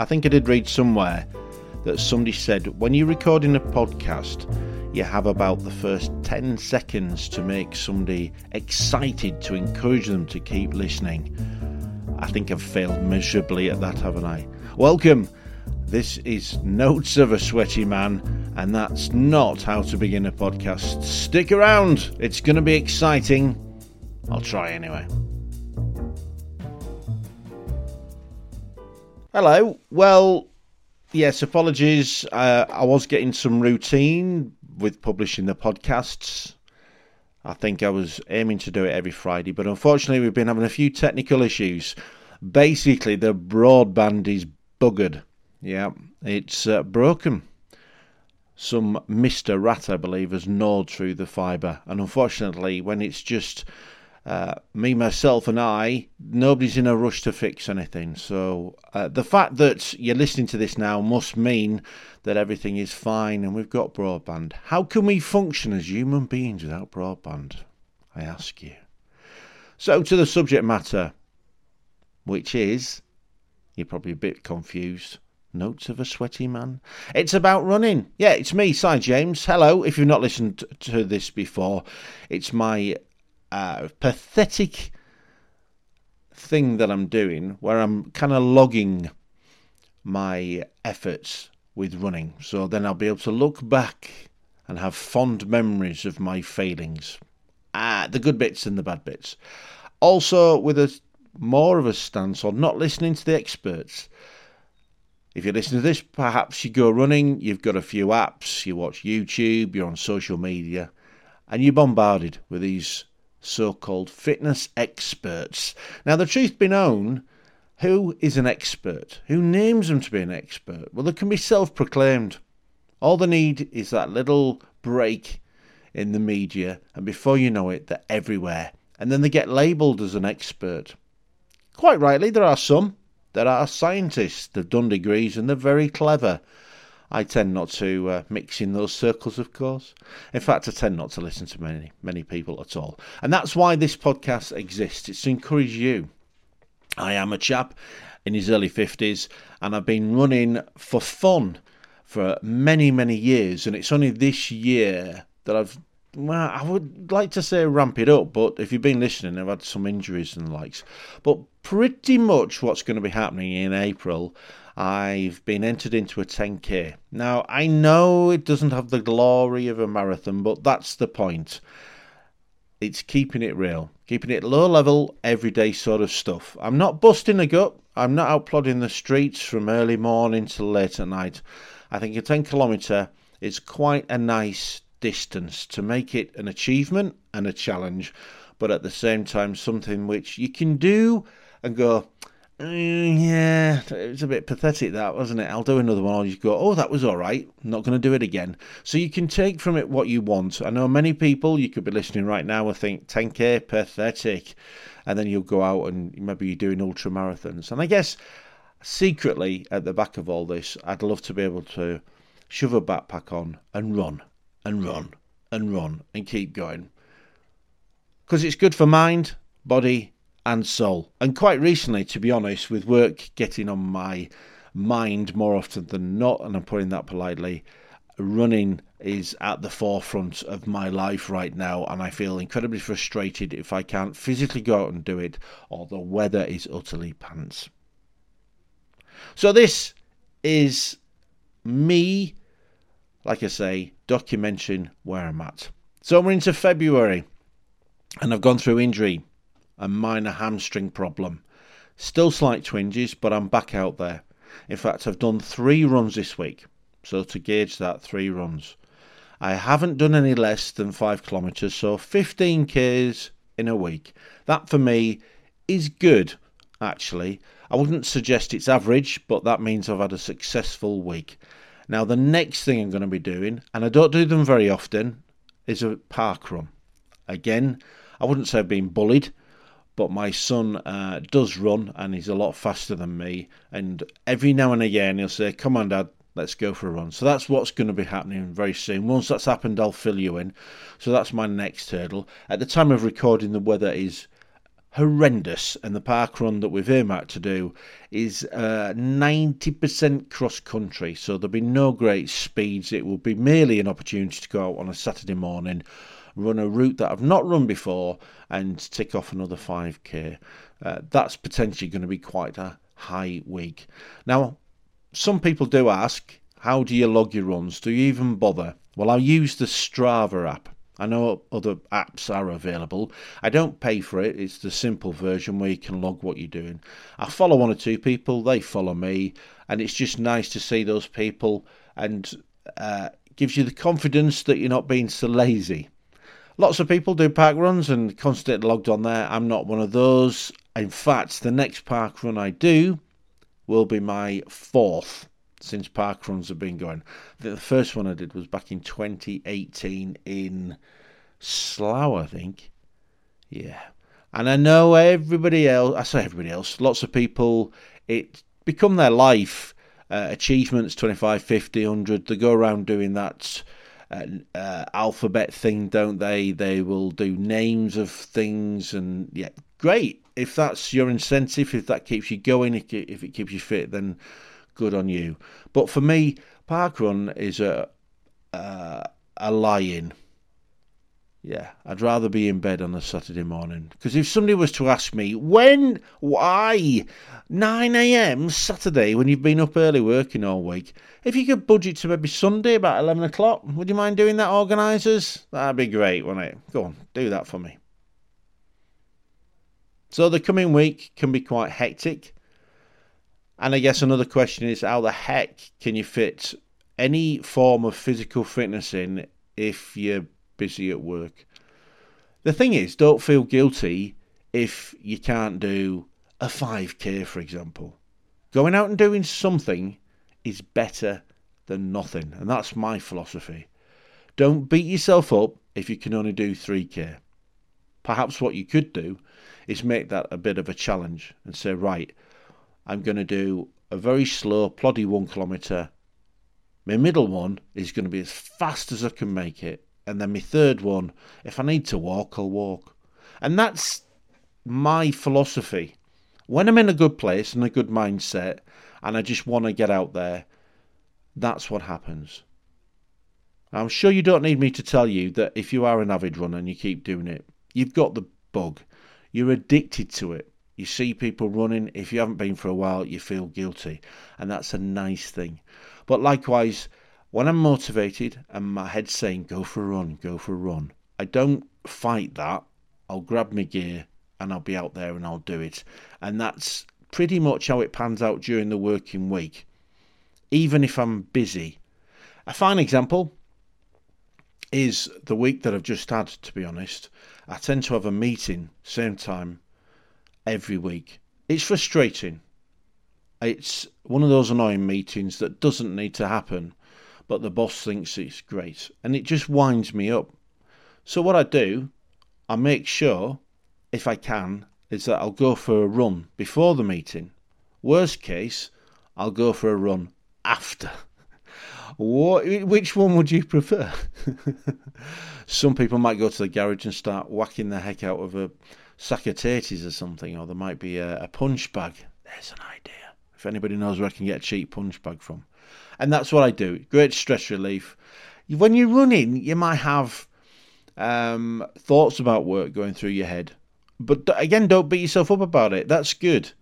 I think I did read somewhere that somebody said when you're recording a podcast, you have about the first 10 seconds to make somebody excited to encourage them to keep listening. I think I've failed miserably at that, haven't I? Welcome. This is Notes of a Sweaty Man, and that's not how to begin a podcast. Stick around, it's going to be exciting. I'll try anyway. Hello. Well, yes, apologies. Uh, I was getting some routine with publishing the podcasts. I think I was aiming to do it every Friday, but unfortunately, we've been having a few technical issues. Basically, the broadband is buggered. Yeah, it's uh, broken. Some Mr. Rat, I believe, has gnawed through the fibre, and unfortunately, when it's just uh, me, myself, and I, nobody's in a rush to fix anything. So uh, the fact that you're listening to this now must mean that everything is fine and we've got broadband. How can we function as human beings without broadband? I ask you. So to the subject matter, which is, you're probably a bit confused. Notes of a Sweaty Man. It's about running. Yeah, it's me, Si James. Hello. If you've not listened to this before, it's my pathetic thing that I'm doing where I'm kind of logging my efforts with running. So then I'll be able to look back and have fond memories of my failings. Ah, the good bits and the bad bits. Also, with a more of a stance on not listening to the experts. If you listen to this, perhaps you go running, you've got a few apps, you watch YouTube, you're on social media, and you're bombarded with these so called fitness experts. Now, the truth be known, who is an expert? Who names them to be an expert? Well, they can be self proclaimed. All they need is that little break in the media, and before you know it, they're everywhere. And then they get labelled as an expert. Quite rightly, there are some. There are scientists, they've done degrees, and they're very clever. I tend not to uh, mix in those circles, of course. In fact, I tend not to listen to many, many people at all. And that's why this podcast exists. It's to encourage you. I am a chap in his early 50s, and I've been running for fun for many, many years. And it's only this year that I've well, I would like to say ramp it up, but if you've been listening, I've had some injuries and likes. But pretty much what's going to be happening in April, I've been entered into a 10k. Now, I know it doesn't have the glory of a marathon, but that's the point. It's keeping it real, keeping it low level, everyday sort of stuff. I'm not busting a gut. I'm not out plodding the streets from early morning till late at night. I think a 10 kilometre is quite a nice distance to make it an achievement and a challenge, but at the same time, something which you can do and go, Mm, yeah, it was a bit pathetic that, wasn't it? I'll do another one. I'll just go, oh, that was all right. I'm not going to do it again. So you can take from it what you want. I know many people, you could be listening right now and think, 10k, pathetic. And then you'll go out and maybe you're doing ultra marathons. And I guess secretly at the back of all this, I'd love to be able to shove a backpack on and run and run and run and keep going. Because it's good for mind, body, and soul. And quite recently, to be honest, with work getting on my mind more often than not, and I'm putting that politely, running is at the forefront of my life right now, and I feel incredibly frustrated if I can't physically go out and do it, or the weather is utterly pants. So, this is me, like I say, documenting where I'm at. So, we're into February, and I've gone through injury a minor hamstring problem. Still slight twinges, but I'm back out there. In fact, I've done three runs this week. So to gauge that, three runs. I haven't done any less than five kilometres, so 15 k's in a week. That for me is good, actually. I wouldn't suggest it's average, but that means I've had a successful week. Now, the next thing I'm going to be doing, and I don't do them very often, is a park run. Again, I wouldn't say I've been bullied but my son uh, does run and he's a lot faster than me. And every now and again, he'll say, Come on, Dad, let's go for a run. So that's what's going to be happening very soon. Once that's happened, I'll fill you in. So that's my next hurdle. At the time of recording, the weather is horrendous, and the park run that we've earmarked to do is uh, 90% cross country, so there'll be no great speeds. It will be merely an opportunity to go out on a Saturday morning, run a route that I've not run before, and tick off another 5k. Uh, that's potentially going to be quite a high week. Now, some people do ask, how do you log your runs? Do you even bother? Well, I use the Strava app. I know other apps are available. I don't pay for it. It's the simple version where you can log what you're doing. I follow one or two people, they follow me, and it's just nice to see those people and uh, gives you the confidence that you're not being so lazy. Lots of people do park runs and constantly logged on there. I'm not one of those. In fact, the next park run I do will be my fourth since park runs have been going. The first one I did was back in 2018 in Slough, I think. Yeah. And I know everybody else, I say everybody else, lots of people, it become their life. Uh, achievements 25, 50, 100, they go around doing that uh, uh, alphabet thing, don't they? They will do names of things, and yeah, great. If that's your incentive, if that keeps you going, if it, keeps you fit, then good on you. But for me, parkrun is a a, a lie-in. Yeah, I'd rather be in bed on a Saturday morning. Because if somebody was to ask me, when, why, 9 a.m. Saturday when you've been up early working all week, if you could budget to maybe Sunday about 11 o'clock, would you mind doing that, organisers? That'd be great, wouldn't it? Go on, do that for me. So the coming week can be quite hectic. And I guess another question is how the heck can you fit any form of physical fitness in if you're busy at work? The thing is, don't feel guilty if you can't do a 5k, for example. Going out and doing something is better than nothing, and that's my philosophy. Don't beat yourself up if you can only do 3k. Perhaps what you could do is make that a bit of a challenge and say, right, I'm going to do a very slow, ploddy one kilometre. My middle one is going to be as fast as I can make it. And then my third one, if I need to walk, I'll walk. And that's my philosophy. When I'm in a good place and a good mindset, and I just want to get out there, that's what happens. I'm sure you don't need me to tell you that if you are an avid runner and you keep doing it, you've got the bug. You're addicted to it. You see people running. If you haven't been for a while, you feel guilty. And that's a nice thing. But likewise, when I'm motivated and my head's saying, go for a run, go for a run, I don't fight that. I'll grab my gear and I'll be out there and I'll do it. And that's pretty much how it pans out during the working week, even if I'm busy. A fine example is the week that I've just had, to be honest. I tend to have a meeting same time every week. It's frustrating. It's one of those annoying meetings that doesn't need to happen, but the boss thinks it's great, and it just winds me up. So, what I do, I make sure, if I can, is that I'll go for a run before the meeting. Worst case, I'll go for a run after. What, which one would you prefer? Some people might go to the garage and start whacking the heck out of a sack of tatties or something, or there might be a, a punch bag. There's an idea. If anybody knows where I can get a cheap punch bag from. And that's what I do. Great stress relief. When you're running, you might have um, thoughts about work going through your head. But again, don't beat yourself up about it. That's good.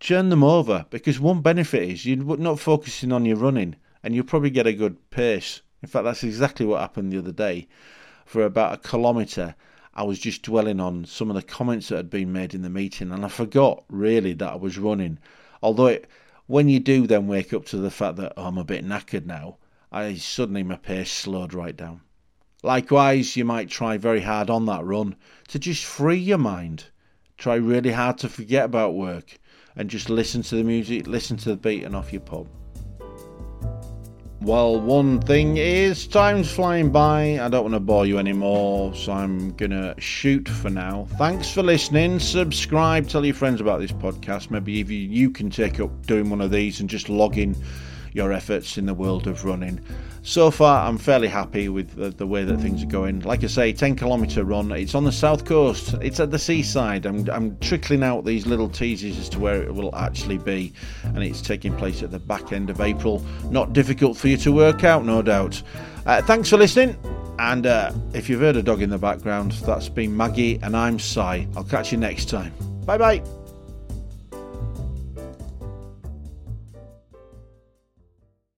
Churn them over because one benefit is you're not focusing on your running and you'll probably get a good pace. In fact, that's exactly what happened the other day. For about a kilometre, I was just dwelling on some of the comments that had been made in the meeting, and I forgot really that I was running. Although it, when you do then wake up to the fact that oh, I'm a bit knackered now, I suddenly my pace slowed right down. Likewise, you might try very hard on that run to just free your mind. Try really hard to forget about work and just listen to the music, listen to the beat, and off your pub. Well, one thing is, time's flying by. I don't want to bore you anymore, so I'm going to shoot for now. Thanks for listening. Subscribe, tell your friends about this podcast. Maybe you, you can take up doing one of these and just log in your efforts in the world of running. So far, I'm fairly happy with the, the way that things are going. Like I say, 10 kilometre run. It's on the south coast. It's at the seaside. I'm, I'm trickling out these little teases as to where it will actually be, and it's taking place at the back end of April. Not difficult for you to work out, no doubt. Uh, thanks for listening. And uh, if you've heard a dog in the background, that's been Maggie, and I'm Si. I'll catch you next time. Bye bye.